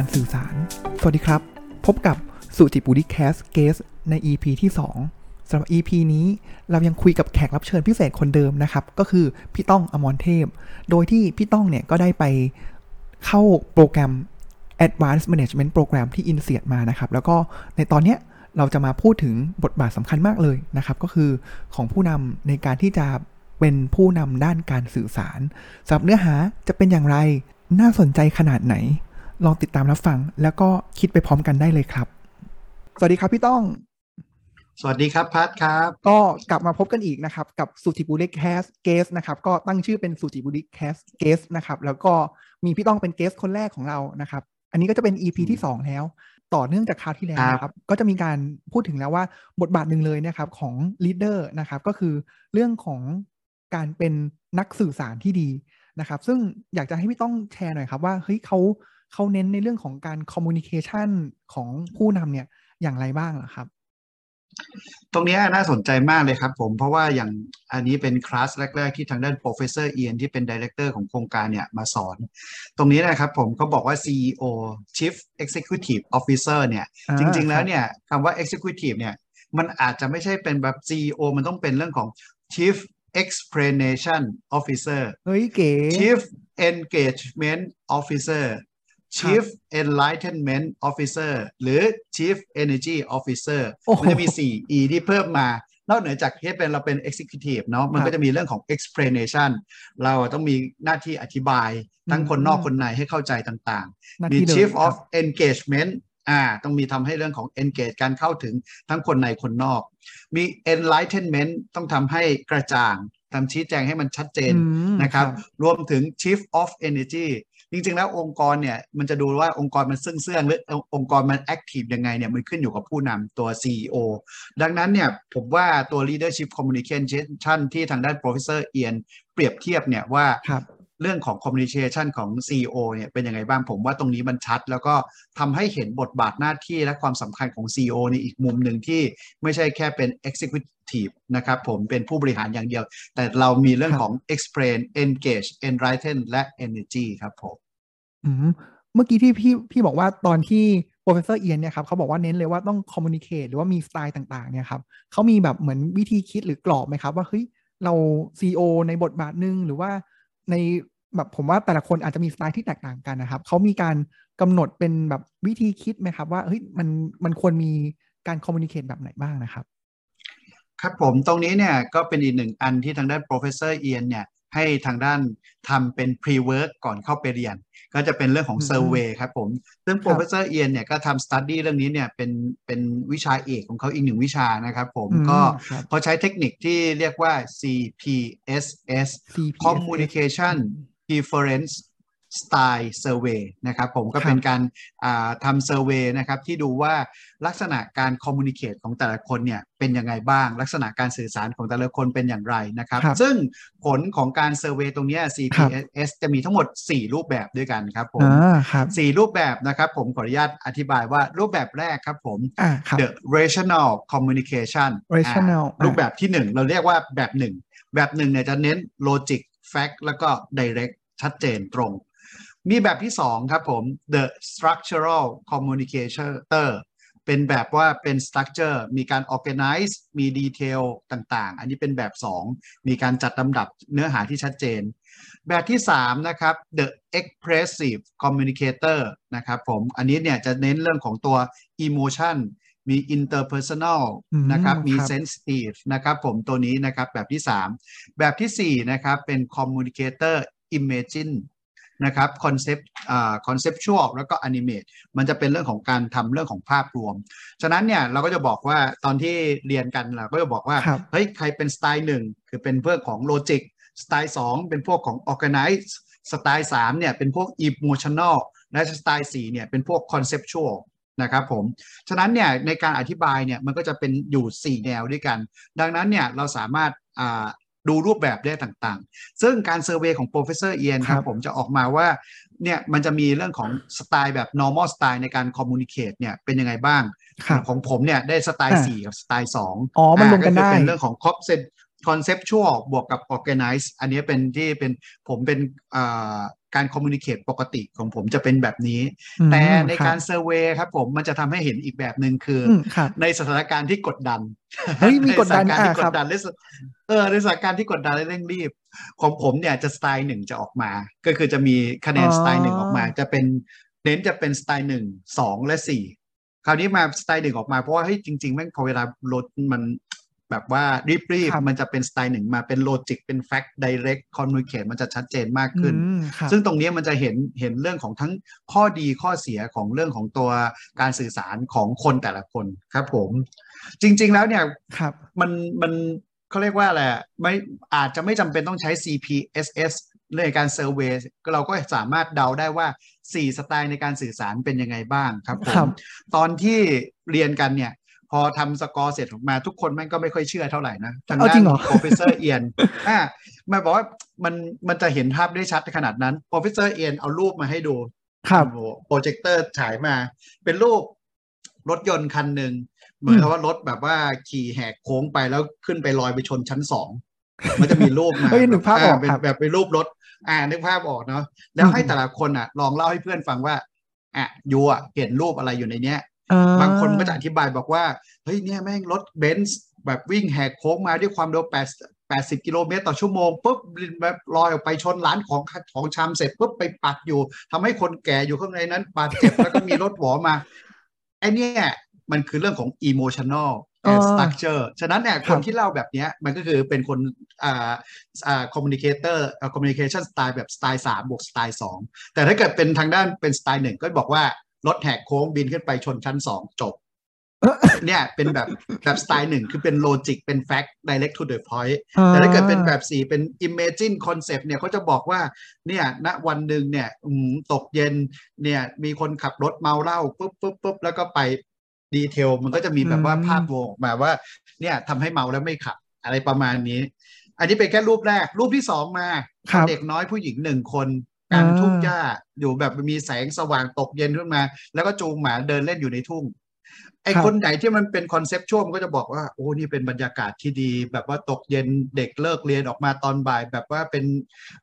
การสื่อสาร สวัสดีครับ พบกับสุจิบุริแคสเกสใน EP ที่ 2สำหรับ EP นี้เรายังคุยกับแขกรับเชิญพิเศษคนเดิมนะครับ ก็คือพี่ต้องอมรเทพ โดยที่พี่ต้องเนี่ยก็ได้ไปเข้าโปรแกรม Advanced Management Program ที่ i n s e a t มานะครับ แล้วก็ในตอนเนี้ยเราจะมาพูดถึงบทบาทสำคัญมากเลยนะครับ ก็คือของผู้นำในการที่จะเป็นผู้นำด้านการสื่อสารสำหรับเนื้อหาจะเป็นอย่างไรน่าสนใจขนาดไหน ลองติดตามรับฟัง แล้วก็คิดไปพร้อมกันได้เลยครับ สวัสดีครับพี่ต้อง สวัสดีครับพัทครับ ก็กลับมาพบกันอีกนะครับ กับสุจิปุลิ Cast Guest นะครับ ก็ตั้งชื่อเป็นสุจิปุลิ Cast Guest นะครับ แล้วก็มีพี่ต้องเป็น guest คนแรกของเรานะครับ อันนี้ก็จะเป็น EP ที่ 2 แล้ว ต่อเนื่องจากคราวที่แล้วนะครับ ก็จะมีการพูดถึงแล้วว่าบทบาทหนึ่งเลยนะครับของleader นะครับก็คือเรื่องของการเป็นนักสื่อสารที่ดีนะครับ ซึ่งอยากจะให้พี่ต้องแชร์หน่อยครับว่าเฮ้ยเขา เขาเน้นในเรื่องของการ communication ของผู้นำเนี่ยอย่างไรบ้างล่ะครับ ตรงนี้น่าสนใจมากเลยครับผมเพราะว่าอย่างอันนี้เป็นคลาสแรก ๆ ที่ทางด้าน professor เอียนที่เป็นดี r e c เตอร์ของโครงการเนี่ยมาสอน ตรงนี้นะครับผมเขาบอกว่า CEO Chief Executive Officer เนี่ยอ่าจริง ๆ แล้ครับเนี่ยคำว่า Executive เนี่ยมันอาจจะไม่ใช่เป็นแบบ CEO มันต้องเป็นเรื่องของ Chief Explanation Officer เฮ้ยเก๋ Chief Engagement Officer Chief Enlightenment Officer หรือ Chief Energy Officer โอ้โหมันจะมี 4 E ที่เพิ่มมา นอกเหนือจากที่เป็นเราเป็น Executive เนาะมันครัก็บจะมีเรื่องของ Explanation เราต้องมีหน้าที่อธิบายทั้งคนนอกอืมคนในให้เข้าใจต่างหน้าๆมีที่เลย Chief ครับ of Engagement อ่าต้องมีทำให้เรื่องของ engage การเข้าถึงทั้งคนในคนนอก มี enlightenment ต้องทำให้กระจ่างทำชี้แจงให้มันชัดเจนอืมนะครับ รวมถึง Chief of Energy จริงๆแล้วองค์กรเนี่ยมันจะดูว่าองค์กรมันซึ่งเสื่องหรือองค์กรมันแอคทีฟยังไงเนี่ยมันขึ้นอยู่กับผู้นำตัว CEO ดังนั้นเนี่ยผมว่าตัว leadership communication ที่ทางด้าน professor เอียนเปรียบเทียบเนี่ยว่า เรื่องของ communication ของ CEO เนี่ยเป็นยังไงบ้างผมว่าตรงนี้มันชัด แล้วก็ทำให้เห็นบทบาทหน้าที่และความสำคัญของ CEO ในอีกมุมหนึ่งที่ไม่ใช่แค่เป็น executive นะครับผมเป็นผู้บริหารอย่างเดียว แต่เรามีเรื่องของ explain engage enlighten และ energy ครับผมเมื่อกี้ที่พี่พี่บอกว่าตอนที่ professor เอียนเนี่ยครับเขาบอกว่าเน้นเลยว่าต้อง communicate หรือว่ามีสไตล์ต่างๆเนี่ยครับเขามีแบบเหมือนวิธีคิดหรือ กรอบไหมครับ ว่าเฮ้ยเรา CEO ในบทบาทหนึ่งหรือว่า ในแบบผมว่าแต่ละคนอาจจะมีสไตล์ที่แตกต่างกันนะครับเขามีการกำหนดเป็นแบบวิธีคิดไหมครับ ว่าเฮ้ยมันมันควรมีการคอมมูนิเคตแบบไหนบ้างนะครับ ครับผมตรงนี้เนี่ยก็เป็นอีกหนึ่งอันที่ทางด้าน professor เอียนเนี่ย ให้ทางด้านทำเป็น pre-work ก่อนเข้าไปเรียน ก็จะเป็นเรื่องของอืม survey ครับผม ซึ่งครับ professor เอียนเนี่ยก็ทำ study เรื่องนี้เนี่ยเป็นเป็นวิชาเอกของเขาอีกหนึ่งวิชานะครับผมอืมก็ครับเขาใช้เทคนิคที่เรียกว่า CPSS CPSS Communication อืม Preference Style Survey นะครับผมก็ครับเป็นการอ่าทำเซอร์เวยนะครับที่ดูว่าลักษณะการคอมมูนิเค e ของแต่ละคนเนี่ยเป็นยังไงบ้าง ลักษณะการสื่อสารของแต่ละคนเป็นอย่างไรนะครับครับซึ่งผลของการเซอร์เวยตรงเนี้ย CPSS จะมีทั้งหมด 4 รูปแบบด้วยกันครับผมอ่าครับสี่รูปแบบนะครับผมขออนุญาตอธิบายว่ารูปแบบแรกครับผมอ่าครับ the rational communication rational อ่ารูปแบบที่หนึ่งเราเรียกว่าแบบหนึ่งแบบหนึ่งเนี่ยจะเน้น logic fact แล้วก็ direct ชัดเจนตรง มีแบบที่สองครับผม the structural communicator เป็นแบบว่าเป็น structure มีการ organize มี detail ต่างๆ อันนี้เป็นแบบ 2 มีการจัดลำดับเนื้อหาที่ชัดเจน แบบที่ 3 นะครับ the expressive communicator นะครับผมอันนี้เนี่ยจะเน้นเรื่องของตัว emotion มี interpersonal อืมนะครับ มีครับ sensitive นะครับผมตัวนี้นะครับแบบที่ 3 แบบทีสี่4 นะครับเป็น communicator imagine นะครับ concept อ่า conceptual แล้วก็ animate มันจะเป็นเรื่องของการทำเรื่องของภาพรวม ฉะนั้นเนี่ยเราก็จะบอกว่าตอนที่เรียนกันเราก็จะบอกว่าครับเฮ้ยใครเป็นสไตล์หนึ่งคือเป็นเพื่อของ logic สไตล์2เป็นพวกของ organize สไตล์3เนี่ยเป็นพวก emotional และสไตล์4เนี่ยเป็นพวก conceptual นะครับผม ฉะนั้นเนี่ยในการอธิบายเนี่ยมันก็จะเป็นอยู่ 4 แนวด้วยกัน ดังนั้นเนี่ยเราสามารถอ่า ดูรูปแบบได้ต่างๆ ซึ่งการเซอร์เวยของ professor เอียนคครัรับบผมจะออกมาว่าเนี่ยมันจะมีเรื่องของสไตล์แบบ normal style ในการ communicate เนี่ยเป็นยังไงบ้างครับของผมเนี่ยได้สไตล์อ่า4กับสไตล์ 2 อ๋อ มันลงกันได้เป็นเรื่องของ concept conceptual บวกกับ organize อันนี้เป็นที่เป็นผมเป็นอ่า การคอมมูนิเคตปกติของผมจะเป็นแบบนี้อืมแต่ในคบการเซอร์เวยครับผมมันจะทำให้เห็นอีกแบบหนึ่งคือออืมครับในสถานการณ์ที่กดดันเฮ้ยมีกดดันในสถานการณ์ที่อ่ากครับดดันและสเออในสถานการณ์ที่กดดันและเร่งรีบ ของผมเนี่ยจะสไตล์หนึ่งจะออกมา ก็คือจะมีคะแนนอ๋อสไตล์หนึ่งออกมาจะเป็นเน้นจะเป็นสไตล์หนึ่งสองและสี่คราวนี้มาสไตล์หนึ่งออกมาเพราะว่าเฮ้ยจริงๆแม่งพอเวลารถมัน แบบว่ารีบครับๆ มันจะเป็นสไตล์หนึ่งมาเป็น logic เป็น fact direct communicate มันจะชัดเจนมากขึ้นอืมครับซึ่งตรงนี้มันจะเห็นเห็นเรื่องของทั้งข้อดีข้อเสียของเรื่องของตัวการสื่อสารของคนแต่ละคนครับผม จริง ๆแล้วเนี่ยครับมันมันเขาเรียกว่าอะไรอะไม่อาจจะไม่จำเป็นต้องใช้ CPSS เรื่องการ survey เราก็สามารถเดาได้ว่า 4 สไตล์ในการสื่อสารเป็นยังไงบ้างครับผมครับตอนที่เรียนกันเนี่ย พอทำสกอร์เสร็จออกมา ทุกคนแม่งก็ไม่ค่อยเชื่อเท่าไหร่นะทางด้านเอาจริงเหรอ Professor เอียนอ่ามาบอกว่ามันมันจะเห็นภาพได้ชัดขนาดนั้น Professor เอียนเอารูปมาให้ดูครับโอ้โหโปรเจคเตอร์ฉายมา เป็นรูปรถยนต์คันหนึ่งเหมือนกับว่ารถแบบว่าขี่แหกโค้งไปแล้วขึ้นไปลอยไปชนชั้นสองมันจะมีรูปมาเฮ้ยนึกภาพออกเป็นครับแบบเป็นรูปรถ อ่านึกภาพออกเนาะแล้วให้อืมแต่ละคนอะ ลองเล่าให้เพื่อนฟังว่าอะยูอะเห็นรูปอะไรอยู่ในเนี้ยอ่ บางคนก็จะอธิบายบอกว่า เฮ้ยเนี่ยแม่งรถเบนซ์แบบวิ่งแหกโค้งมาด้วยความเร็ว8 80 กิโลเมตรต่อชั่วโมงปุ๊บแบบลอยออกไปชนร้านของของชำเสร็จปุ๊บไปปักอยู่ทำให้คนแก่อยู่ข้างในนั้นบาดเจ็บแล้วก็มีรถหวอมาไอเนี่ยมันคือเรื่องของ emotional อ๋อ structure ฉะนั้นเนี่ยคครับนที่เล่าแบบเนี้ยมันก็คือเป็นคนอ่าอ่า communicator อ่า communication style แบบสไตล์สามบวกสไตล์สองแต่ถ้าเกิดเป็นทางด้านเป็นสไตล์หนึ่งก็บอกว่า รถแหกโค้งบินขึ้นไปชนชั้นสองจบ เนี่ยเป็นแบบแบบสไตล์หนึ่งคือเป็น logic เป็น fact direct to the point แต่ถ้าเกิดเป็นแบบสี่เป็น imagine concept เนี่ยเขาจะบอกว่าเนี่ยณวันหนึ่งเนี่ยอืมตกเย็นเนี่ยมีคนขับรถเมาเหล้าปุ๊บปุ๊บปุ๊บแล้วก็ไป detail มันก็จะมีแบบว่าอืมภาพวงออกมาว่าเนี่ยทำให้เมาแล้วไม่ขับอะไรประมาณนี้ อันนี้เป็นแค่รูปแรกรูปที่สองมาครับเด็กน้อยผู้หญิงหนึ่งคน กลางอ่าทุ่งหญ้าอยู่แบบมีแสงสว่างตกเย็นขึ้นมา แล้วก็จูงหมาเดินเล่นอยู่ในทุ่งไอ้ครับคนไหนที่มันเป็นคอนเซปชวลมันก็จะบอกว่าโอ้นี่เป็นบรรยากาศที่ดี แบบว่าตกเย็นเด็กเลิกเรียนออกมาตอนบ่าย แบบว่าเป็น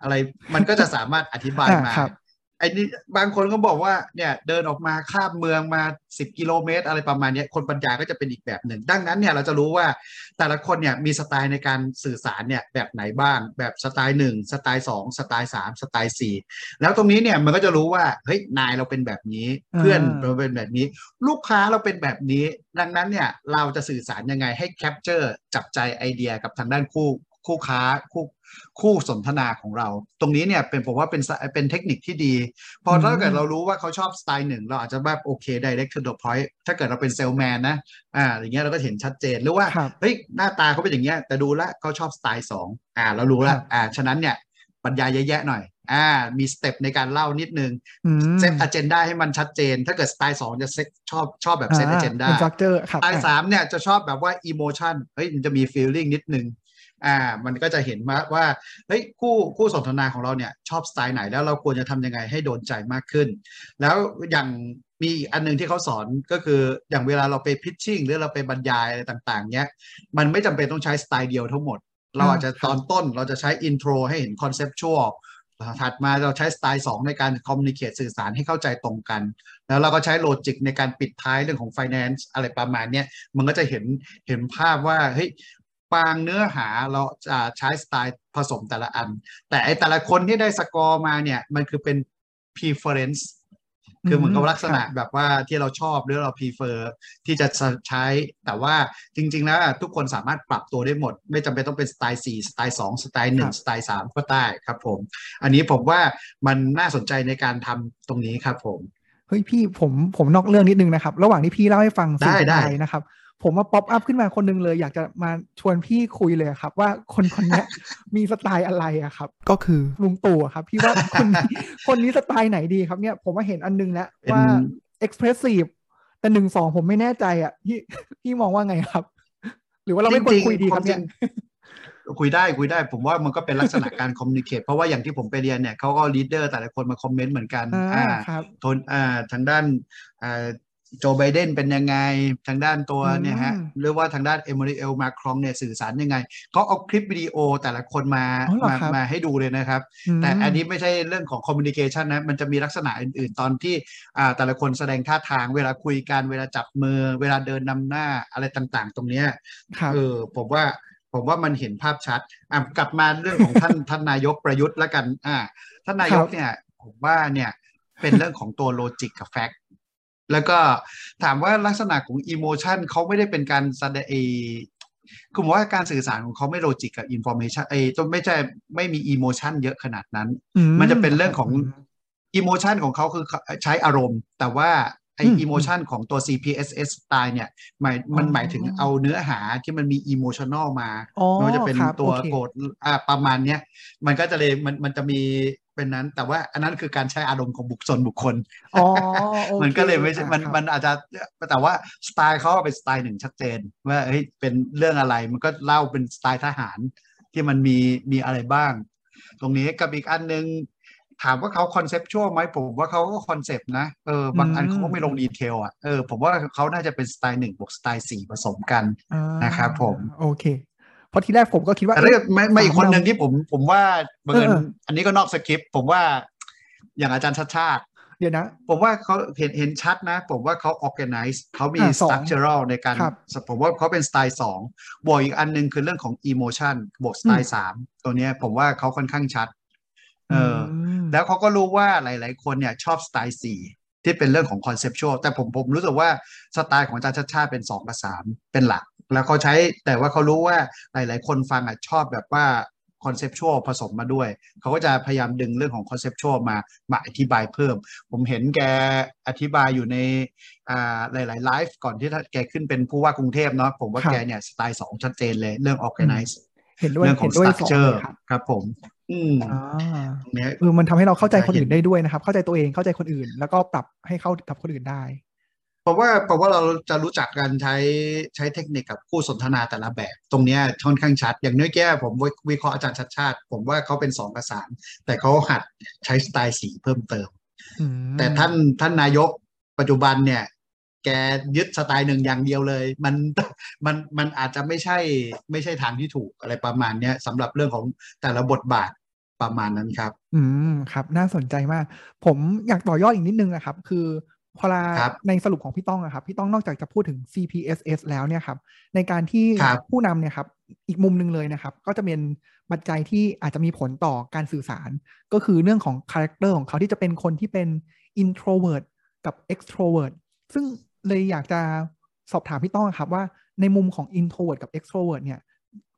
อะไรมันก็จะสามารถอธิบายอ่ามาครับ ไอ้นี่บางคนก็บอกว่าเนี่ยเดินออกมาข้ามเมืองมา 10 กิโลเมตร อะไรประมาณเนี้ยคนปัญญาก็จะเป็นอีกแบบหนึ่ง ดังนั้นเนี่ยเราจะรู้ว่าแต่ละคนเนี่ยมีสไตล์ในการสื่อสารเนี่ยแบบไหนบ้าง แบบสไตล์หนึ่งสไตล์สองสไตล์สามสไตล์สี่แล้วตรงนี้เนี่ยมันก็จะรู้ว่าเฮ้ยนายเราเป็นแบบนี้ เพื่อนอ่าเราเป็นแบบนี้ ลูกค้าเราเป็นแบบนี้ ดังนั้นเนี่ยเราจะสื่อสารยังไงให้ capture จับใจไอเดียกับทางด้านคู่ คู่ค้าคู่คู่สนทนาของเรา ตรงนี้เนี่ยเป็นผมว่าเป็นสเป็นเทคนิคที่ดี พอถ้าเกิดเรารู้ว่าเขาชอบสไตล์หนึ่ง เราอาจจะแบบโอเค direct to the point ถ้าเกิดเราเป็นเซลแมนนะอ่าอย่างเงี้ยเราก็เห็นชัดเจนหรือว่าครับเฮ้ยหน้าตาเขาเป็นอย่างเงี้ยแต่ดูแล้วเขาชอบสไตล์สองอ่าเรารู้แล้รัวบอ่าฉะนั้นเนี่ยบรรยายแยะๆหน่อยอ่ามีสเต็ปในการเล่านิดนึงอืม set agenda ให้มันชัดเจน ถ้าเกิดสไตล์สองจะเซตชอบชอบแบบ set agenda เป็น structure ครับอะสไตล์สามเนี่ยจะชอบแบบว่า emotion เฮ้ยมันจะมี feeling นิดนึง อ่ามันก็จะเห็นว่าว่าเฮ้ยคู่คู่สนทนาของเราเนี่ยชอบสไตล์ไหนแล้วเราควรจะทำยังไงให้โดนใจมากขึ้น แล้วอย่างมีอีกอันหนึ่งที่เขาสอนก็คืออย่างเวลาเราไป pitching หรือเราไปบรรยายอะไรต่างๆเนี้ยมันไม่จำเป็นต้องใช้สไตล์เดียวทั้งหมด เราอาจจะตอนต้นเราจะใช้ intro ให้เห็น conceptual ถัดมาเราใช้สไตล์ 2 ในการ communicate สื่อสารให้เข้าใจตรงกัน แล้วเราก็ใช้ logic ในการปิดท้ายเรื่องของ Finance อะไรประมาณนี้มันก็จะเห็นเห็นภาพว่าเฮ้ย บางเนื้อหาเราจะใช้สไตล์ผสมแต่ละอัน แต่ไอแต่ละคนที่ได้สกอร์มาเนี่ย มันคือเป็น preference คือเหมือนกับลักษณะแบบว่าที่เราชอบหรือเรา prefer ที่จะใช้ แต่ว่าจริง ๆ แล้วอะทุกคนสามารถปรับตัวได้หมด ไม่จำเป็นต้องเป็นสไตล์4สไตล์2สไตล์ครับ1สไตล์3ก็ได้ครับผม อันนี้ผมว่ามันน่าสนใจในการทำตรงนี้ครับผมเฮ้ยพี่ผมผมนอกเรื่องนิดนึงนะครับ ระหว่างที่พี่เล่าให้ฟังได้สิ่งได้ใดนะครับ ผมมา pop up ขึ้นมาคนหนึ่งเลย อยากจะมาชวนพี่คุยเลยครับ ว่าคนคนเนี้ยมีสไตล์อะไรอะครับ ก็คือลุงตู่อะครับ พี่ว่าคนนี้คนนี้สไตล์ไหนดีครับเนี่ย ผมมาเห็นอันนึงแล้วเป็นว่า expressive แต่หนึ่งสองผมไม่แน่ใจอะพี่พี่มองว่าไงครับ หรือว่าเราไม่ควรคุยดีครับวามจริงคุยได้คุยได้ผมว่ามันก็เป็นลักษณะการ communicate เพราะว่าอย่างที่ผมไปเรียนเนี่ยเขาก็ leader แต่ละคนมา comment เหมือนกันอ่าอ่าครับทนอ่าทางด้านอ่า โจไบเดนเป็นยังไงทางด้านตัวอืมเนี่ยฮะหรือว่าทางด้านเอม a น u เอลมาครองเนี่ยสื่อสารยังไงเขาเอาคลิปวิดีโอแต่ละคนมาอ๋อเหรอมาครับมาให้ดูเลยนะครับมแต่อันนี้ไม่ใช่เรื่องของคอมมิ n นิเคชันนะมันจะมีลักษณะอื่นๆ ตอนที่อ่าแต่ละคนแสดงท่าทางเวลาคุยกันเวลาจับมือ เวลาเดินนำหน้าอะไรต่างๆ ตรงเนี้ยครับเออผมว่าผมว่ามันเห็นภาพชัดอะกลับมาเรื่องของท่านท่านนายกประยุทธ์แล้วกันอ่าท่านนายกเนี่ยผมว่าเนี่ยเป็นเรื่องของตัว logic กับ fact แล้วก็ถามว่าลักษณะของ emotion เขาไม่ได้เป็นการแสดงเอคือผมว่าการสื่อสารของเขาไม่ logic กับ information เอต้องไม่ใช่ไม่มี emotion เยอะขนาดนั้นอืมันจะเป็นเรื่องของ emotion ของเขาคือใช้อารมณ์ แต่ว่าไออืม emotion ของตัว CPSS สไตล์เนี่ยหมายมันอ๋อหมายถึงเอาเนื้อหาที่มันมี emotion อลมาอ๋อไม่ว่าจะเป็นครับตัวโอเคโกรธอ่าประมาณเนี้ยมันก็จะเลยมันมันจะมี เป็นนั้น แต่ว่าอันนั้นคือการใช้อารมณ์ของบุคคลบุคคลอ๋อโอเคมันก็เลยไม่ใช่อะมันครับมันอาจจะแต่ว่าสไตล์เขาเป็นสไตล์หนึ่งชัดเจน ว่าเฮ้ยเป็นเรื่องอะไรมันก็เล่าเป็นสไตล์ทหารที่มันมีมีอะไรบ้าง ตรงนี้กับอีกอันหนึ่งถามว่าเขา conceptual ไหมผมว่าเขาก็ concept นะเออบางอันอืมเขาก็ไม่ลง detail อะเออผมว่าเขาน่าจะเป็นสไตล์หนึ่งบวกสไตล์สี่ผสมกันอ่านะครับผม โอเคเพ ราะทีแรกผมก็คิดว่าแต่ถ้าเกิดไม่ไม่สามอีกคนหนึ่งเราที่ผมผมว่าบังเอิญเอออันนี้ก็นอกสคริปต์ผมว่า อย่างอาจารย์ชัดชาติเดี๋ยวนะ ผมว่าเขาเห็นเห็นชัดนะ ผมว่าเขา organize เขามีอ่าสอง structural ในการครับผมว่าเขาเป็นสไตล์สองบวกอีกอันหนึงคือเรื่องของ emotion บวกสไตล์สามตัวเนี้ยผมว่าเขาค่อนข้างชัด เอออมแล้วเขาก็รู้ว่าหลาย ๆ คนเนี่ยชอบสไตล์สี่ ที่เป็นเรื่องของ conceptual แต่ผมผมรู้สึกว่าสไตล์ของอาจารย์ชัดชาติเป็นสองกับสามเป็นหลัก แล้วเขาใช้แต่ว่าเขารู้ว่าหลาย ๆ คนฟังอะชอบแบบว่า conceptual ผสมมาด้วย เขาก็จะพยายามดึงเรื่องของ conceptual มามาอธิบายเพิ่ม ผมเห็นแกอธิบายอยู่ในอ่าหลายๆไลฟ์ก่อนที่แกขึ้นเป็นผู้ว่ากรุงเทพเนาะผมว่าครับแกเนี่ยสไตล์สองชัดเจนเลยเรื่อง organize เห็นด้วยเรื่องขอเห็งนด้วยสอง structure เลยครับครับผม อืมอ่าตรงเนี้ยเออมันทำให้เราเข้าใจคนเห็นอื่นได้ด้วยนะครับ เข้าใจตัวเองเข้าใจคนอื่น แล้วก็ปรับให้เข้ากับคนอื่นได้ผมว่าผมว่าเราจะรู้จักการใช้ใช้เทคนิคกับคู่สนทนาแต่ละแบบ ตรงเนี้ยค่อนข้างชัด อย่างเนื้อแก้ผมวิเคราะห์อาจารย์ชัดชาติ ผมว่าเขาเป็นสองกับสามแต่เขาหัดใช้สไตล์สีเพิ่มเติมอืมแต่ท่านท่านนายกปัจจุบันเนี่ย แกยึดสไตล์หนึ่งอย่างเดียวเลย มันมันมันอาจจะไม่ใช่ไม่ใช่ทางที่ถูกอะไรประมาณเนี้ยสำหรับเรื่องของแต่ละบทบาท ประมาณนั้นครับ อืมครับ น่าสนใจมาก ผมอยากต่อยอดอีกนิดนึงนะครับ คือพอลาครับในสรุปของพี่ต้องอะครับ พี่ต้องนอกจากจะพูดถึง CPSS แล้วเนี่ยครับ ในการที่ครับผู้นำเนี่ยครับอีกมุมหนึ่งเลยนะครับ ก็จะเป็นปัจจัยที่อาจจะมีผลต่อการสื่อสาร ก็คือเรื่องของ character ของเขาที่จะเป็นคนที่เป็น introvert กับ extrovert ซึ่งเลยอยากจะสอบถามพี่ต้องครับว่าในมุมของ introvert กับ extrovert เนี่ย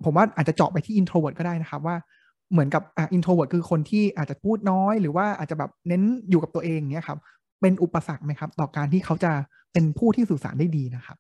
ผมว่าอาจจะเจาะไปที่ introvert ก็ได้นะครับว่า เหมือนกับอะ introvert คือคนที่อาจจะพูดน้อย หรือว่าอาจจะแบบเน้นอยู่กับตัวเองเนี่ยครับ เป็นอุปสรรคไหมครับ ต่อการที่เขาจะเป็นผู้ที่สื่อสารได้ดีนะครับ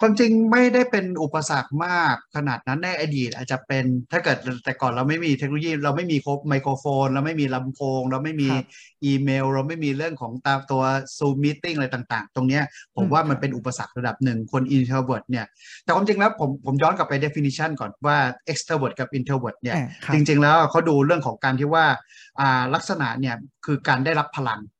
ความจริงไม่ได้เป็นอุปสรรคมากขนาดนั้นในอดีตอาจจะเป็นถ้าเกิดแต่ก่อนเราไม่มีเทคโนโลยี เราไม่มีไมโครโฟน เราไม่มีลำโพง เราไม่มีครับอีเมล เราไม่มีเรื่องของตามตัว Zoom Meeting อะไรต่างๆ ตรงเนี้ยผมอืมว่าครับมันเป็นอุปสรรคระดับหนึ่งคน introvert เนี่ย แต่ความจริงแล้วผมผมย้อนกลับไป definition ก่อนว่า extrovert กับ introvert เนี่ยอะครับจริงๆแล้วเขาดูเรื่องของการที่ว่าอ่าลักษณะเนี่ยคือการได้รับพลังอะ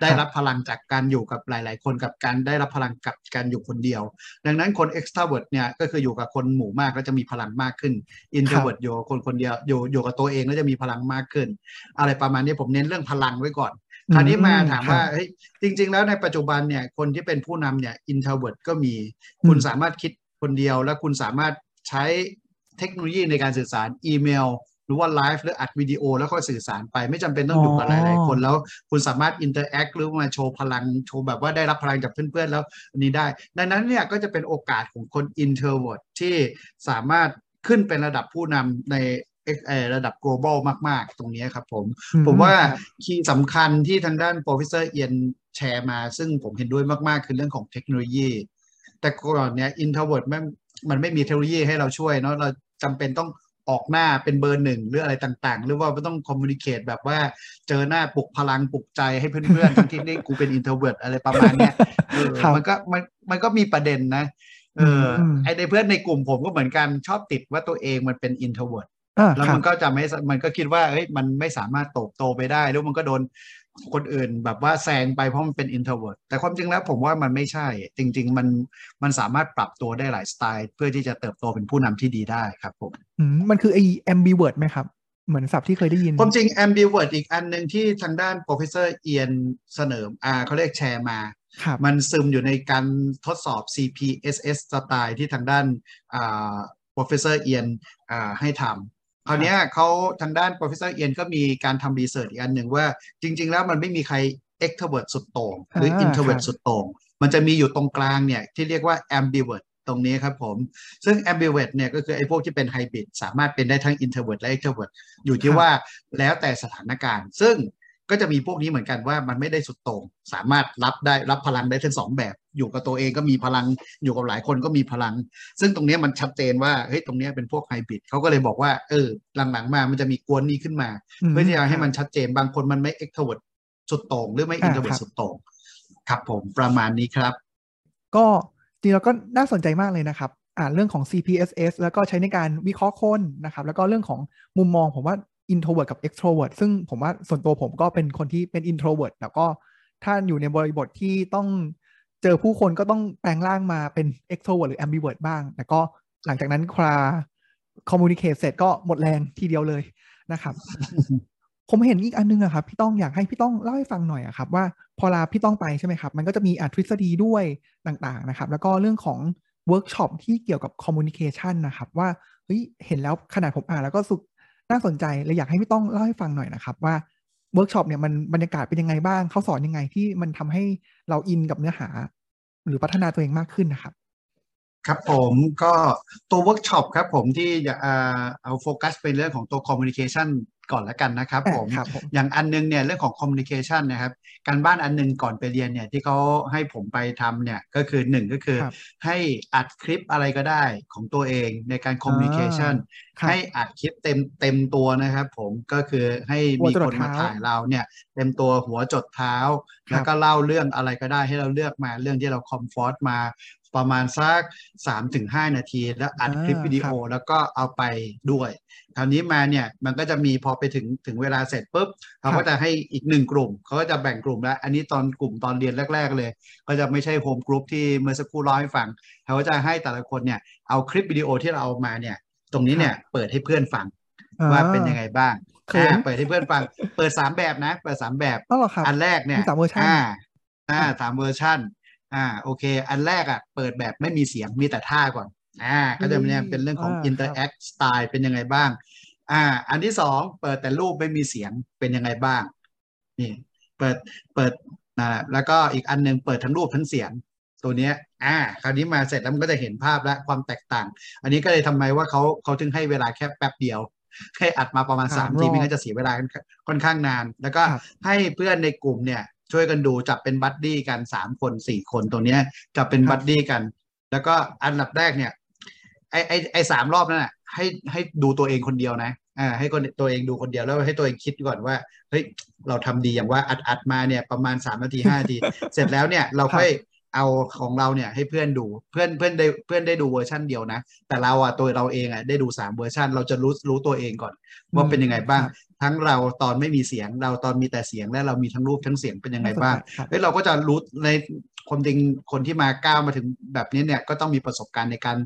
ได้ครับพลังจากการอยู่กับหลาย ๆ คนกับการได้รับพลังกับการอยู่คนเดียว ดังนั้นคน extrovert เนี่ยก็คืออยู่กับคนหมู่มากก็จะมีพลังมากขึ้น introvert อยู่กับคนคนเดียวอยู่อยู่กับตัวเองก็จะมีพลังมากขึ้น อะไรประมาณนี้ผมเน้นเรื่องพลังไว้ก่อนคราวนี้มาถามว่าครับเฮ้ยจริง ๆ แล้วในปัจจุบันเนี่ยคนที่เป็นผู้นำเนี่ย introvert ก็มีคุณอืมสามารถคิดคนเดียว และคุณสามารถใช้เทคโนโลยีในการสื่อสารอีเมล หรือว่าไลฟ์หรืออัดวิดีโอแล้วก็สื่อสารไปไม่จำเป็นต้องอยู่กับหลายๆคน แล้วคุณสามารถ interact หรือมาโชว์พลังโชว์แบบว่าได้รับพลังจากเพื่อนๆแล้วอันนี้ได้ ดังนั้นเนี่ยก็จะเป็นโอกาสของคน introvert ที่สามารถขึ้นเป็นระดับผู้นำในเอ่อระดับ global มาก ๆ ตรงนี้ครับผมอืผมว่าครับคีย์สำคัญที่ทางด้าน professor เอียนแชร์มา ซึ่งผมเห็นด้วยมาก ๆ คือเรื่องของเทคโนโลยี แต่ก่อนเนี่ย introvert มันมันไม่มีเทคโนโลยีให้เราช่วยเนาะเราจำเป็นต้อง ออกหน้าเป็นเบอร์หนึ่งหรืออะไรต่างๆ หรือว่าต้องคอมมูนิเคตแบบว่าเจอหน้าปลุกพลังปลุกใจให้เพื่อนๆทั้งที่นี่กูเป็น introvert อะไรประมาณเนี้ยเออครับมันก็มันมันก็มีประเด็นนะเอออมไอในเพื่อนในกลุ่มผมก็เหมือนกันชอบติดว่าตัวเองมันเป็น introvert อ่าแล้วครัมับนก็จะไม่มันก็คิดว่าเฮ้ยมันไม่สามารถโตบโตไปได้ แล้วมันก็โดน คนอื่นแบบว่าแซงไปเพราะมันเป็น introvert แต่ความจริงแล้วผมว่ามันไม่ใช่ จริง ๆ มันมันสามารถปรับตัวได้หลายสไตล์ เพื่อที่จะเติบโตเป็นผู้นำที่ดีได้ครับผมอืมมันคือไอ้ ambivert ไหมครับ เหมือนศัพท์ที่เคยได้ยินความจริง ambivert อีกอันหนึ่งที่ทางด้าน professor เอียนเสนออ่าเขาเรียกแชร์มาครับมันซึมอยู่ในการทดสอบ CPSS สไตล์ที่ทางด้านอ่า professor เอียนอ่าให้ทำ คราวเนี้ยเขาทางด้าน professor เอียนก็มีการทำรีเสิร์ชอีกอันหนึ่งว่า จริง ๆ แล้วมันไม่มีใคร extrovert สุดโต่งหรืออ่า introvert ครับสุดโต่งมันจะมีอยู่ตรงกลางเนี่ยที่เรียกว่า ambivert ตรงนี้ครับผม ซึ่ง ambivert เนี่ยก็คือไอ้พวกที่เป็น hybrid สามารถเป็นได้ทั้ง introvert และ extrovert อยู่ที่ครับว่าแล้วแต่สถานการณ์ ซึ่ง ก็จะมีพวกนี้เหมือนกันว่ามันไม่ได้สุดโต่งสามารถรับได้รับพลังได้ทั้งสองแบบ อยู่กับตัวเองก็มีพลังอยู่กับหลายคนก็มีพลัง ซึ่งตรงเนี้ยมันชัดเจนว่าเฮ้ยตรงเนี้ยเป็นพวกไฮบริดเขาก็เลยบอกว่าเออหลังๆมามันจะมีกวนนี้ขึ้นมา เพื่อที่จะให้มันชัดเจนบางคนมันไม่ extrovert สุดโต่งหรือไม่อ่า introvert ครับสุดโต่งครับผมประมาณนี้ครับ ก็จริงๆแล้วก็น่าสนใจมากเลยนะครับอ่านเรื่องของ CPSS แล้วก็ใช้ในการวิเคราะห์คนนะครับ แล้วก็เรื่องของมุมมองผมว่า introvert กับ extrovert ซึ่งผมว่าส่วนตัวผมก็เป็นคนที่เป็น introvert แล้วก็ถ้าอยู่ในบริบทที่ต้องเจอผู้คนก็ต้องแปลงร่างมาเป็น extrovert หรือ ambivert บ้าง แต่ก็หลังจากนั้นครา communicate เสร็จก็หมดแรงทีเดียวเลยนะครับ ผมเห็นอีกอันนึงอะครับ พี่ต้องอยากให้พี่ต้องเล่าให้ฟังหน่อยอะครับว่าพอลาพี่ต้องไปใช่ไหมครับ มันก็จะมีอะทฤษฎีด้วยต่างๆนะครับ แล้วก็เรื่องของเวิร์กช็อปที่เกี่ยวกับ communication นะครับ ว่าเฮ้ยเห็นแล้วขนาดผมอ่านแล้วก็สุด น่าสนใจเลยอยากให้พี่ต้องเล่าให้ฟังหน่อยนะครับ ว่าเวิร์กช็อปเนี่ยมันบรรยากาศเป็นยังไงบ้างเขาสอนยังไงที่มันทำให้เราอินกับเนื้อหา หรือพัฒนาตัวเองมากขึ้นนะครับ ครับผมก็ตัวเวิร์กช็อปครับผมที่จะเอาโฟกัสเป็นเรื่องของตัว communication ก่อนละกันนะครับอ่าผมครับผม อย่างอันนึงเนี่ยเรื่องของ communication นะครับ การบ้านอันนึงก่อนไปเรียนเนี่ยที่เขาให้ผมไปทำเนี่ยก็คือหนึ่งก็คือครับให้อัดคลิปอะไรก็ได้ของตัวเองในการ communicationครับให้อัดคลิปเต็มเต็มตัวนะครับผมก็คือให้หัวมีจรคดนมาเท้าถ่ายเราเนี่ยเต็มตัวหัวจดเท้าครับแล้วก็เล่าเรื่องอะไรก็ได้ให้เราเลือกมาเรื่องที่เรา comfort มา ประมาณสัก3-5 นาที แล้วอัดคลิปวิดีโอแล้วก็เอาไปด้วยคราวนี้มาเนี่ยมันก็จะมีพอไปถึงถึงเวลาเสร็จปุ๊บเขาก็จะให้อีกหนึ่งกลุ่มเขาก็จะแบ่งกลุ่มแล้ว อันนี้ตอนกลุ่มตอนเรียนแรก ๆ เลย ก็จะไม่ใช่ home group ที่เมื่อสักครู่เล่าให้ฟังเขาก็จะให้แต่ละคนเนี่ยเอาคลิปวิดีโอที่เราเอามาเนี่ย ตรงนี้เนี่ยเปิดให้เพื่อนฟังว่าเป็นยังไงบ้างเขินอ่าเปิดให้เพื่อนฟัง เปิดสามแบบนะ เปิดสามแบบอ๋อเหรอครับอันแรกเนี่ยมีสามเวอร์ชันอ่าอ่าสามเวอร์ชัน อ่าโอเค อันแรกอะเปิดแบบไม่มีเสียงมีแต่ท่าก่อนอ่าก็จะเนี่ยเป็นเรื่องของอ่าครับ interact style เป็นยังไงบ้าง อ่า อันที่สองเปิดแต่รูปไม่มีเสียงเป็นยังไงบ้างนี่เปิดเปิดนะแล้วก็อีกอันหนึงเปิดทั้งรูปทั้งเสียงตัวเนี้ยอ่า คราวนี้มาเสร็จแล้วมันก็จะเห็นภาพและความแตกต่าง อันนี้ก็เลยทำไมว่าเขาเขาถึงให้เวลาแค่แป๊บเดียวให้อัดมาประมาณสาสามมรทีอบไม่งั้นจะเสียเวลาค่อนข้างนาน แล้วก็ครับให้เพื่อนในกลุ่มเนี่ย ช่วยกันดูจับเป็น buddy กันสามคนสี่คนตัวเนี้ยจับเป็นครับ buddy กัน แล้วก็อันดับแรกเนี่ย ไอ้ไอ้ไอ้สามรอบนั่นแหะให้ให้ดูตัวเองคนเดียวนะอ่าให้คนตัวเองดูคนเดียวแล้วให้ตัวเองคิดก่อนว่าเฮ้ยเราทำดีอย่างว่าอัดอัดมาเนี่ยประมาณสามนาทีห้านาที เสร็จแล้วเนี่ยเราค่อย เอาของเราเนี่ยให้เพื่อนดูเพื่อนเพื่อนได้เพื่อนได้ดูเวอร์ชันเดียวนะ แต่เราอะตัวเราเองอะได้ดูสามเวอร์ชันเราจะรู้รู้ตัวเองก่อน ว่าเป็นยังไงบ้างครับทั้งเราตอนไม่มีเสียงเราตอนมีแต่เสียงและเรามีทั้งรูปทั้งเสียงเป็นยังไงบ้างครับเฮ้ยเราก็จะรู้ในความจริงคนที่มาก้าวมาถึงแบบนี้เนี่ยก็ต้องมีประสบการณ์ในการ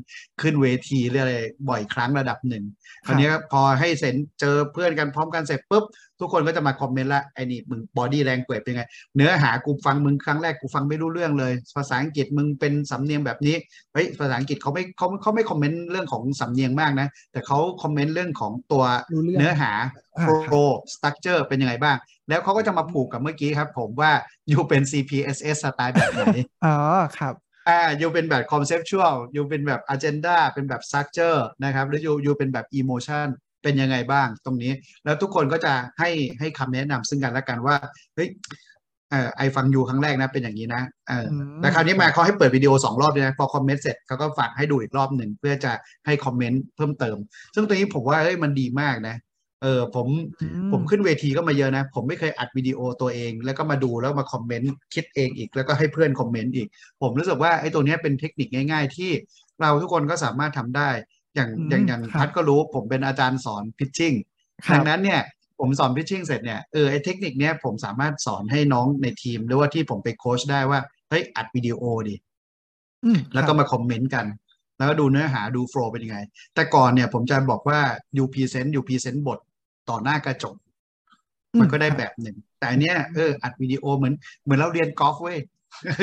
ขึ้นเวทีเรื่อยๆบ่อยครั้งระดับหนึ่งคราวนี้พอให้เสร็จเจอเพื่อนกันพร้อมกันเสร็จปุ๊บ ทุกคนก็จะมาคอมเมนต์ละไอ้นี่มึง body language เป็นไง เนื้อหากูฟังมึงครั้งแรกกูฟังไม่รู้เรื่องเลย ภาษาอังกฤษมึงเป็นสำเนียงแบบนี้เฮ้ยภาษาอังกฤษเขาไม่เขาเขาไม่คอมเมนต์เรื่องของสำเนียงมากนะ แต่เขาคอมเมนต์เรื่องของตัวรู้เรื่องเนื้อหาอ่า flow structure เป็นยังไงบ้าง แล้วเขาก็จะมาผูกกับเมื่อกี้ครับ ผมว่า you เป็น CPSS สไตล์แบบไหนอ๋อครับอ่า you เป็นแบบ conceptual you เป็นแบบ agenda เป็นแบบ structure นะครับ หรือ you you เป็นแบบ emotion เป็นยังไงบ้างตรงนี้ แล้วทุกคนก็จะให้ให้คำแนะนำซึ่งกันและกันว่าเฮ้ยเออ I ฟัง you ครั้งแรกนะเป็นอย่างนี้นะเอออืมแต่คราวนี้มาเขาให้เปิดวิดีโอสองรอบเลยนะพอคอมเมนต์เสร็จเขาก็ฝากให้ดูอีกรอบหนึ่งเพื่อจะให้คอมเมนต์เพิ่มเติม ซึ่งตรงนี้ผมว่าเฮ้ยมันดีมากนะเออผมอืมผมขึ้นเวทีก็มาเยอะนะ ผมไม่เคยอัดวิดีโอตัวเอง แล้วก็มาดูแล้วมาคอมเมนต์คิดเองอีก แล้วก็ให้เพื่อนคอมเมนต์อีก ผมรู้สึกว่าไอ้ตัวเนี้ยเป็นเทคนิคง่าย ๆ ที่เราทุกคนก็สามารถทำได้ อย่างอืมอย่างอย่างครับพัดก็รู้ผมเป็นอาจารย์สอน pitching ครับดังนั้นเนี่ยผผมสอน pitching เสร็จเนี่ยเออไอ้เทคนิคเนี้ยผมสามารถสอนให้น้องในทีม หรือว่าที่ผมไปโค้ชได้ว่าเฮ้ยอัดวิดีโอดิอืมแล้วก็ครับมาคอมเมนต์กัน แล้วก็ดูเนื้อหาดู flow เป็นยังไง แต่ก่อนเนี่ยผมจะบอกว่า you present you present บทต่อหน้ากระจกมันก็ได้ครับแบบหนึ่ง แต่อันเนี้ยเอออัดวิดีโอเหมือนเหมือนเราเรียนกอล์ฟเว้ย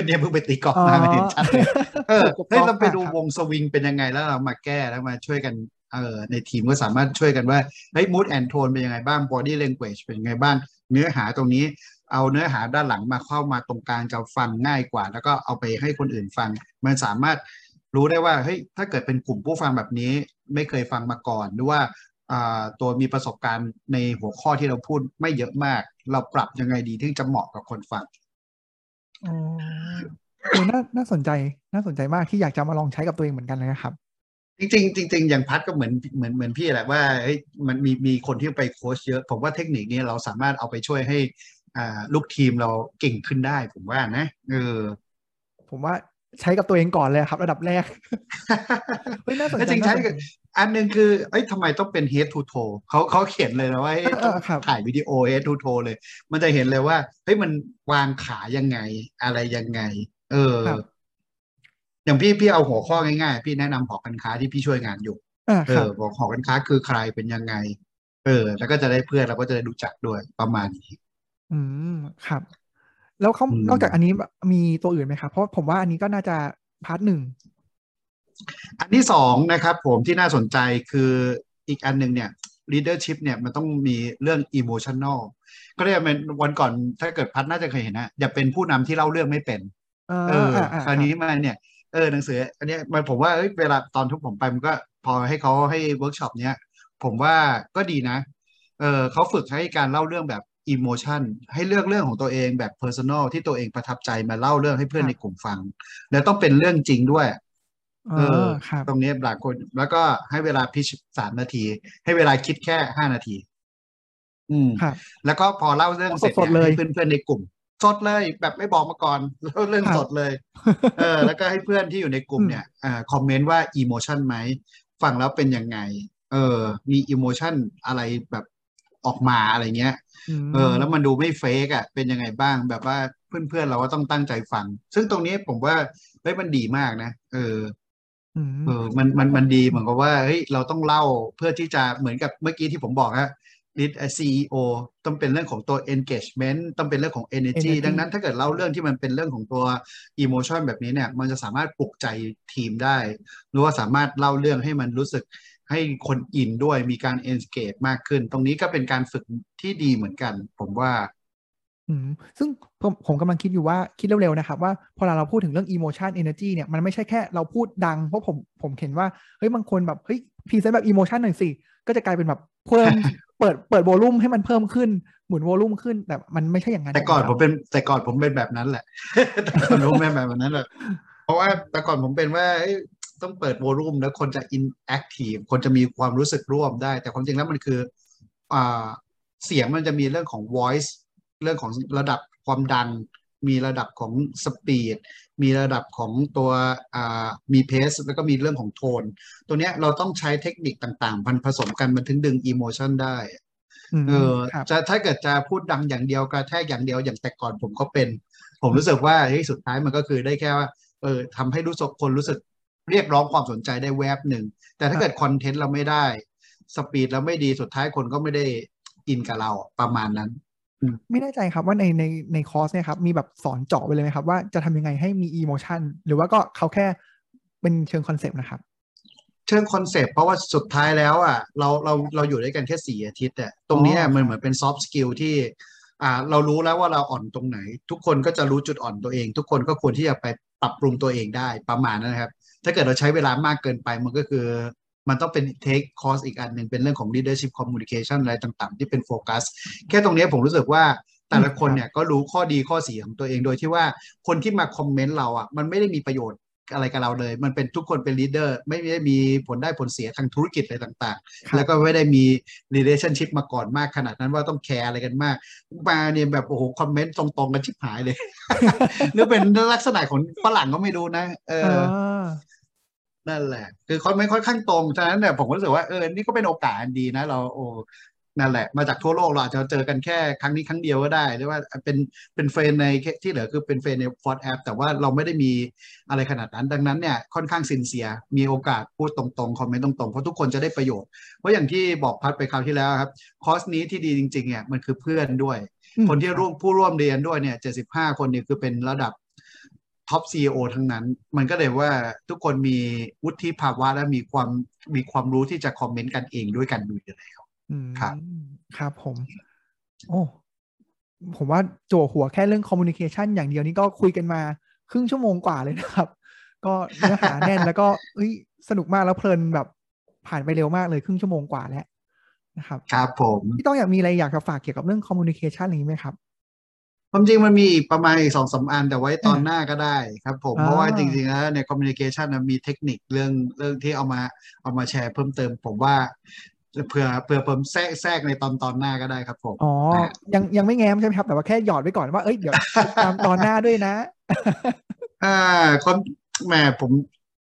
เนี่ยเพิ่งไปตีกอล์ฟอ๋อมามันเห็นชัดเลยเออถูกเฮ้ยต้องเราไปดูครับวงสวิงเป็นยังไงแล้วเรามาแก้แล้วมาช่วยกันเออในทีมก็สามารถช่วยกันว่าเฮ้ย mood and tone เป็นยังไงบ้าง body language เป็นยังไงบ้าง เนื้อหาตรงนี้เอาเนื้อหาด้านหลังมาเข้ามาตรงกลางจะฟังง่ายกว่า แล้วก็เอาไปให้คนอื่นฟัง มันสามารถรู้ได้ว่าเฮ้ยถ้าเกิดเป็นกลุ่มผู้ฟังแบบนี้ไม่เคยฟังมาก่อนหรือว่าอ่าตัวมีประสบการณ์ในหัวข้อที่เราพูดไม่เยอะมาก เราปรับยังไงดีที่จะเหมาะกับคนฟัง อ๋อเออน่าน่าสนใจ น่าสนใจมากที่อยากจะมาลองใช้กับตัวเองเหมือนกันเลยนะครับ จริงๆจริงๆอย่างพัดก็เหมือนเหมือนเหมือนพี่แหละว่าเฮ้ยมันมีมีคนที่ไปโค้ชเยอะ ผมว่าเทคนิคนี้เราสามารถเอาไปช่วยให้อ่าลูกทีมเราเก่งขึ้นได้ ผมว่านะเออผมว่าใช้กับตัวเองก่อนเลยครับ ระดับแรกเฮ้ยน่าสนแล้วใจจริงน่าใช้สนใจกับ อันหนึ่งคือเอ้ยทำไมต้องเป็น head to toe เขาเขาเขียนเลยนะว่าเฮ้ยเออต้องครับถ่ายวิดีโอ head to toe เลย มันจะเห็นเลยว่าเฮ้ยมันวางขายังไง อะไรยังไง เออครับอย่างพี่พี่เอาหัวข้อง่ายๆ พี่แนะนำหอการค้าที่พี่ช่วยงานอยู่อ่าเอครับอบอกหอการค้าคือใครเป็นยังไง เออ แล้วก็จะได้เพื่อนเราก็จะได้รู้จักด้วยประมาณนี้ อืมครับ แล้วเขาอืมนอกจากอันนี้มีตัวอื่นไหมครับเพราะผมว่าอันนี้ก็น่าจะพาร์ทหนึ่ง อันที่สองนะครับผมที่น่าสนใจคืออีกอันหนึ่งเนี่ย leadership เนี่ยมันต้องมีเรื่อง emotional ก็เรียกเป็นวันก่อนถ้าเกิดพัดน่าจะเคยเห็นนะอย่าเป็นผู้นำที่เล่าเรื่องไม่เป็น เออเอออ่าอ่าคราวนี้มาเนี่ยเออหนังสือ อันเนี้ยมันผมว่าเอ้ยเวลาตอนทุกผมไปมันก็พอให้เขาให้เวิร์กช็อปเนี้ยผมว่าก็ดีนะ เออเขาฝึกให้การเล่าเรื่องแบบ emotion ให้เลือกเรื่องของตัวเองแบบ personal ที่ตัวเองประทับใจมาเล่าเรื่องให้เพื่อนในกลุ่มฟัง แล้วต้องเป็นเรื่องจริงด้วย เอเอออครับตรงนี้หลายคน แล้วก็ให้เวลาพิชสามนาที ให้เวลาคิดแค่ห้านาที อืมครับแล้วก็พอเล่าเรื่องเสร็จสดๆเลยให้เพื่อนๆในกลุ่มสดเลยแบบไม่บอกมาก่อนเล่าเรื่องครับสดเลย เออ แล้วก็ให้เพื่อนที่อยู่ในกลุ่มอืมเนี่ยอ่าคอมเมนต์ว่าอีโมชันไหมฟังแล้วเป็นยังไง เออ มีอีโมชันอะไรแบบออกมาอะไรเงี้ยมเออ แล้วมันดูไม่เฟกอะ เป็นยังไงบ้าง แบบว่าเพื่อนๆเราก็ต้องตั้งใจฟัง ซึ่งตรงนี้ผมว่าเฮ้ยมันดีมากนะ เอออืม เออมันมันมันดีเหมือนกับว่าเฮ้ยเราต้องเล่าเพื่อที่จะเหมือนกับเมื่อกี้ที่ผมบอกฮะ lead a CEO ต้องเป็นเรื่องของตัว engagement ต้องเป็นเรื่องของ energy energy ดังนั้นถ้าเกิดเล่าเรื่องที่มันเป็นเรื่องของตัว emotion แบบนี้เนี่ย มันจะสามารถปลุกใจทีมได้ หรือว่าสามารถเล่าเรื่องให้มันรู้สึกให้คนอินด้วยมีการ engage มากขึ้น ตรงนี้ก็เป็นการฝึกที่ดีเหมือนกัน ผมว่าอืม ซึ่งผมผมกำลังคิดอยู่ว่าคิดเร็วๆนะครับว่าพอเราพูดถึงเรื่อง emotion energy เนี่ยมันไม่ใช่แค่เราพูดดัง เพราะผมผมเห็นว่าเฮ้ยบางคนแบบเฮ้ย present แบบ emotion หน่อยสิ ก็จะกลายเป็นแบบเพิ่มเปิดเปิด volume ให้มันเพิ่มขึ้นหมุน volume ขึ้นแต่มันไม่ใช่อย่างนั้นแต่ก่อนขงผมราเป็นแต่ก่อนผมเป็นแบบนั้นแหละแต่ก่อนผมเป็นแบบนั้นแหละเพราะว่าแต่ก่อนผมเป็นว่าเอ้ยต้องเปิด volume แล้วคนจะ interactive คนจะมีความรู้สึกร่วมได้ แต่ความจริงแล้วมันคืออ่าเสียงมันจะมีเรื่องของ voice เรื่องของระดับความดัง มีระดับของ speed มีระดับของตัวอ่ามี pace แล้วก็มีเรื่องของโทน ตัวเนี้ยเราต้องใช้เทคนิคต่างๆพันผสมกันมันถึงดึง emotion ได้มเออครับจะถ้าเกิดจะพูดดังอย่างเดียวกระแทกอย่างเดียวอย่างแต่ก่อนผมก็เป็น ผมรู้สึกว่าเฮ้ยสุดท้ายมันก็คือได้แค่ว่าเออทำให้รู้สึกคนรู้สึกเรียกร้องความสนใจได้แวบหนึ่ง แต่ถ้าเกิด content เราไม่ได้ speed เราไม่ดีสุดท้ายคนก็ไม่ได้อินกับเราประมาณนั้น ไม่แน่ใจครับว่าในในในคอร์สเนี่ยครับมีแบบสอนเจาะไปเลยไหมครับ ว่าจะทำยังไงให้มี emotion หรือว่าก็เขาแค่เป็นเชิงคอนเซปต์นะครับเชิงคอนเซปต์เพราะว่าสุดท้ายแล้วอะเราเราเราอยู่ด้วยกันแค่สี่อาทิตย์อะตรงเนี้ยอ๋อมันเหมือนเป็น soft skill ที่อ่าเรารู้แล้วว่าเราอ่อนตรงไหน ทุกคนก็จะรู้จุดอ่อนตัวเอง ทุกคนก็ควรที่จะไปปรับปรุงตัวเองได้ประมาณนั้นนะครับ ถ้าเกิดเราใช้เวลามากเกินไปมันก็คือ มันต้องเป็น take course อีกอันหนึ่งเป็นเรื่องของ leadership communication อะไรต่างๆ ที่เป็นโฟกัสแค่ตรงเนี้ยผมรู้สึกว่าแต่ละคนเนี่ยก็รู้ข้อดีข้อเสียของตัวเองโดยที่ว่าคนที่มาคอมเมนต์เราอะมันไม่ได้มีประโยชน์อะไรกับเราเลย มันเป็นทุกคนเป็น leader ไม่ได้มีผลได้ผลเสียทางธุรกิจอะไรต่างครับๆแล้วก็ไม่ได้มี relationship มาก่อนมากขนาดนั้นว่าต้องแคร์อะไรกันมาก มาเนี่ยแบบโอ้โหคอมเมนต์ตรงๆกันชิบหายเลยหรือเป็นลักษณะของฝรั่งก็ไม่รู้นะ เอเอออ นั่นแหละ คือคอมเมนต์ค่อนข้างตรงฉะนั้นเนี่ยผมก็รู้สึกว่าเออนี่ก็เป็นโอกาสอันดีนะ เราโอ้นั่นแหละ มาจากทั่วโลกเราอาจจะเจอกันแค่ครั้งนี้ครั้งเดียวก็ได้หรือว่าเป็นเป็น friend ในที่เหลือคือเป็น friend ใน WhatsApp แต่ว่าเราไม่ได้มีอะไรขนาดนั้น ดังนั้นเนี่ยค่อนข้าง sincere มีโอกาสพูดตรงๆ คอมเมนต์ตรงๆ เพราะทุกคนจะได้ประโยชน์ เพราะอย่างที่บอกพัดไปคราวที่แล้วครับ คอร์สนี้ที่ดีจริงๆเนี่ยมันคือเพื่อนด้วยอืมคนที่ร่วมผู้ร่วมเรียนด้วยเนี่ย75คนเนี่ยคือเป็นระดับ top CEO ทั้งนั้น มันก็เลยว่าทุกคนมีวุฒิภาวะและมีความมีความรู้ที่จะคอมเมนต์กันเองด้วยกันอยู่แล้วอืมครับครับผม โอ้ผมว่าจั่วหัวแค่เรื่อง communication อย่างเดียวนี่ก็คุยกันมาครึ่งชั่วโมงกว่าเลยนะครับ ก็เนื้อหาแน่นแล้วก็เอ้ยสนุกมากแล้วเพลินแบบผ่านไปเร็วมากเลยครึ่งชั่วโมงกว่าแล้วนะครับ ครับผม พี่ต้องอยากมีอะไรอยากจะฝากเกี่ยวกับเรื่องคอมมูนิเคชันอะไรอย่างนี้ไหมครับ ความจริงมันมีอีกประมาณอีกสองสามอันแต่ไว้ตอนอ่าหน้าก็ได้ครับผมอ่าเพราะว่าจริงๆแล้วในคอมมิวนิเคชันมีเทคนิคเรื่องเรื่องที่เอามาเอามาแชร์เพิ่มเติม ผมว่าเผื่อเผื่อผมแทรกแทรกในตอนตอนหน้าก็ได้ครับผมอ๋อยังยังไม่แง้มใช่ไหมครับ แต่ว่าแค่หยอดไว้ก่อนว่าเอ้ยเดี๋ยวติดตามตอนหน้าด้วยนะ อ่าคนแหมผม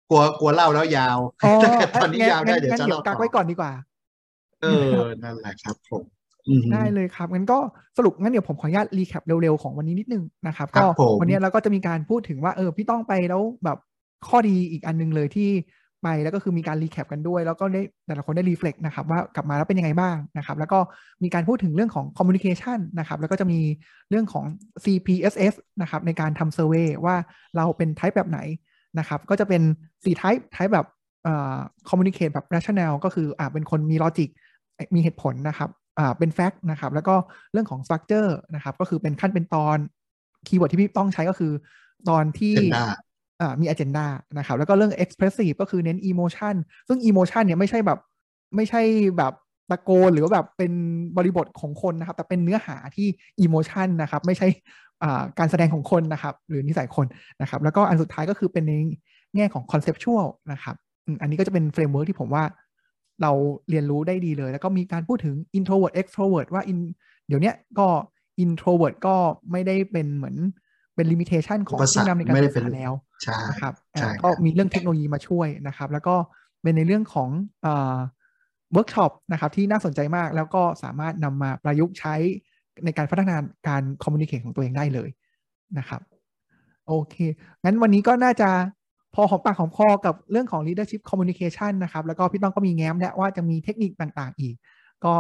กลัวกลัวเล่าแล้วยาวอ๋อถ้าเกิดตอนนี้งั้นยาวได้งั้เดี๋ยวงั้นจะเดี๋ยวเล่ากักต่อไว้ก่อนดีกว่า เออนั่นแหละครับผมอืม ได้เลยครับงั้นก็สรุปงั้นเดี๋ยวผมขออนุญาต recap เร็วๆของวันนี้นิดนึงนะครับครับผมก็วันนี้เราก็จะมีการพูดถึงว่าเออพี่ต้องไปแล้วแบบข้อดีอีกอันนึงเลยที่ไปแล้วก็คือมีการ recap กันด้วย แล้วก็ได้แต่ละคนได้ reflect นะครับว่ากลับมาแล้วเป็นยังไงบ้างนะครับ แล้วก็มีการพูดถึงเรื่องของ communication นะครับ แล้วก็จะมีเรื่องของ CPSS นะครับในการทำ survey ว่าเราเป็น type แบบไหนนะครับ ก็จะเป็น4 type type แบบเอ่อ communicate แบบ rational ก็คืออ่าเป็นคนมี logic มีเหตุผลนะครับ อ่าเป็น fact นะครับแล้วก็เรื่องของ structure นะครับก็คือเป็นขั้นเป็นตอน keyword ที่พี่ต้องใช้ก็คือตอนที่ agenda อ่ามี agenda นะครับแล้วก็เรื่อง expressive ก็คือเน้น emotion ซึ่ง emotion เนี่ยไม่ใช่แบบไม่ใช่แบบตะโกนหรือว่าแบบเป็นบริบทของคนนะครับ แต่เป็นเนื้อหาที่ emotion นะครับ ไม่ใช่อ่าการแสดงของคนนะครับ หรือนิสัยคนนะครับ แล้วก็อันสุดท้ายก็คือเป็นในแง่ของ conceptual นะครับอืมอันนี้ก็จะเป็น framework ที่ผมว่า เราเรียนรู้ได้ดีเลย แล้วก็มีการพูดถึง introvert extrovert ว่า in เดี๋ยวเนี้ยก็ introvert ก็ไม่ได้เป็นเหมือนเป็น limitation ของอุปสรรคผู้นำในการไม่ได้สื่อเป็นสารแล้วใช่นะครับใช่อ่าครับก็มีเรื่องเทคโนโลยีมาช่วยนะครับ แล้วก็เป็นในเรื่องของเวิร์กช็อปนะครับที่น่าสนใจมากแล้วก็สามารถนำมาประยุกต์ใช้ในการพัฒนาการ communication ของตัวเองได้เลยนะครับ โอเค งั้นวันนี้ก็น่าจะ พอหอมปากหอมคอกับเรื่องของ leadership communication นะครับ แล้วก็พี่ต้องก็มีแง้มแล้วว่าจะมีเทคนิคต่างๆ อีก ก็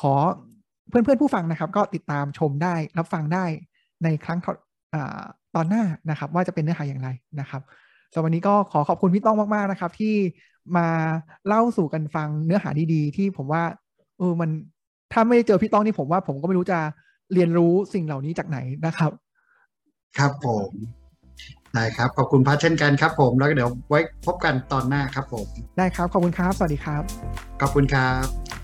ขอเพื่อนๆผู้ฟังนะครับ ก็ติดตามชมได้รับฟังได้ในครั้งต่อตอนหน้านะครับ ว่าจะเป็นเนื้อหาอย่างไรนะครับสำหรับวันนี้ก็ขอขอบคุณพี่ต้องมากๆนะครับ ที่มาเล่าสู่กันฟังเนื้อหาดีๆ ที่ผมว่าเออมันถ้าไม่ได้เจอพี่ต้องนี่ผมว่าผมก็ไม่รู้จะเรียนรู้สิ่งเหล่านี้จากไหนนะครับ ครับผม ได้ครับ ขอบคุณพัชเช่นกันครับผมแล้วก็เดี๋ยวไว้พบกันตอนหน้าครับผม ได้ครับ ขอบคุณครับ สวัสดีครับ ขอบคุณครับ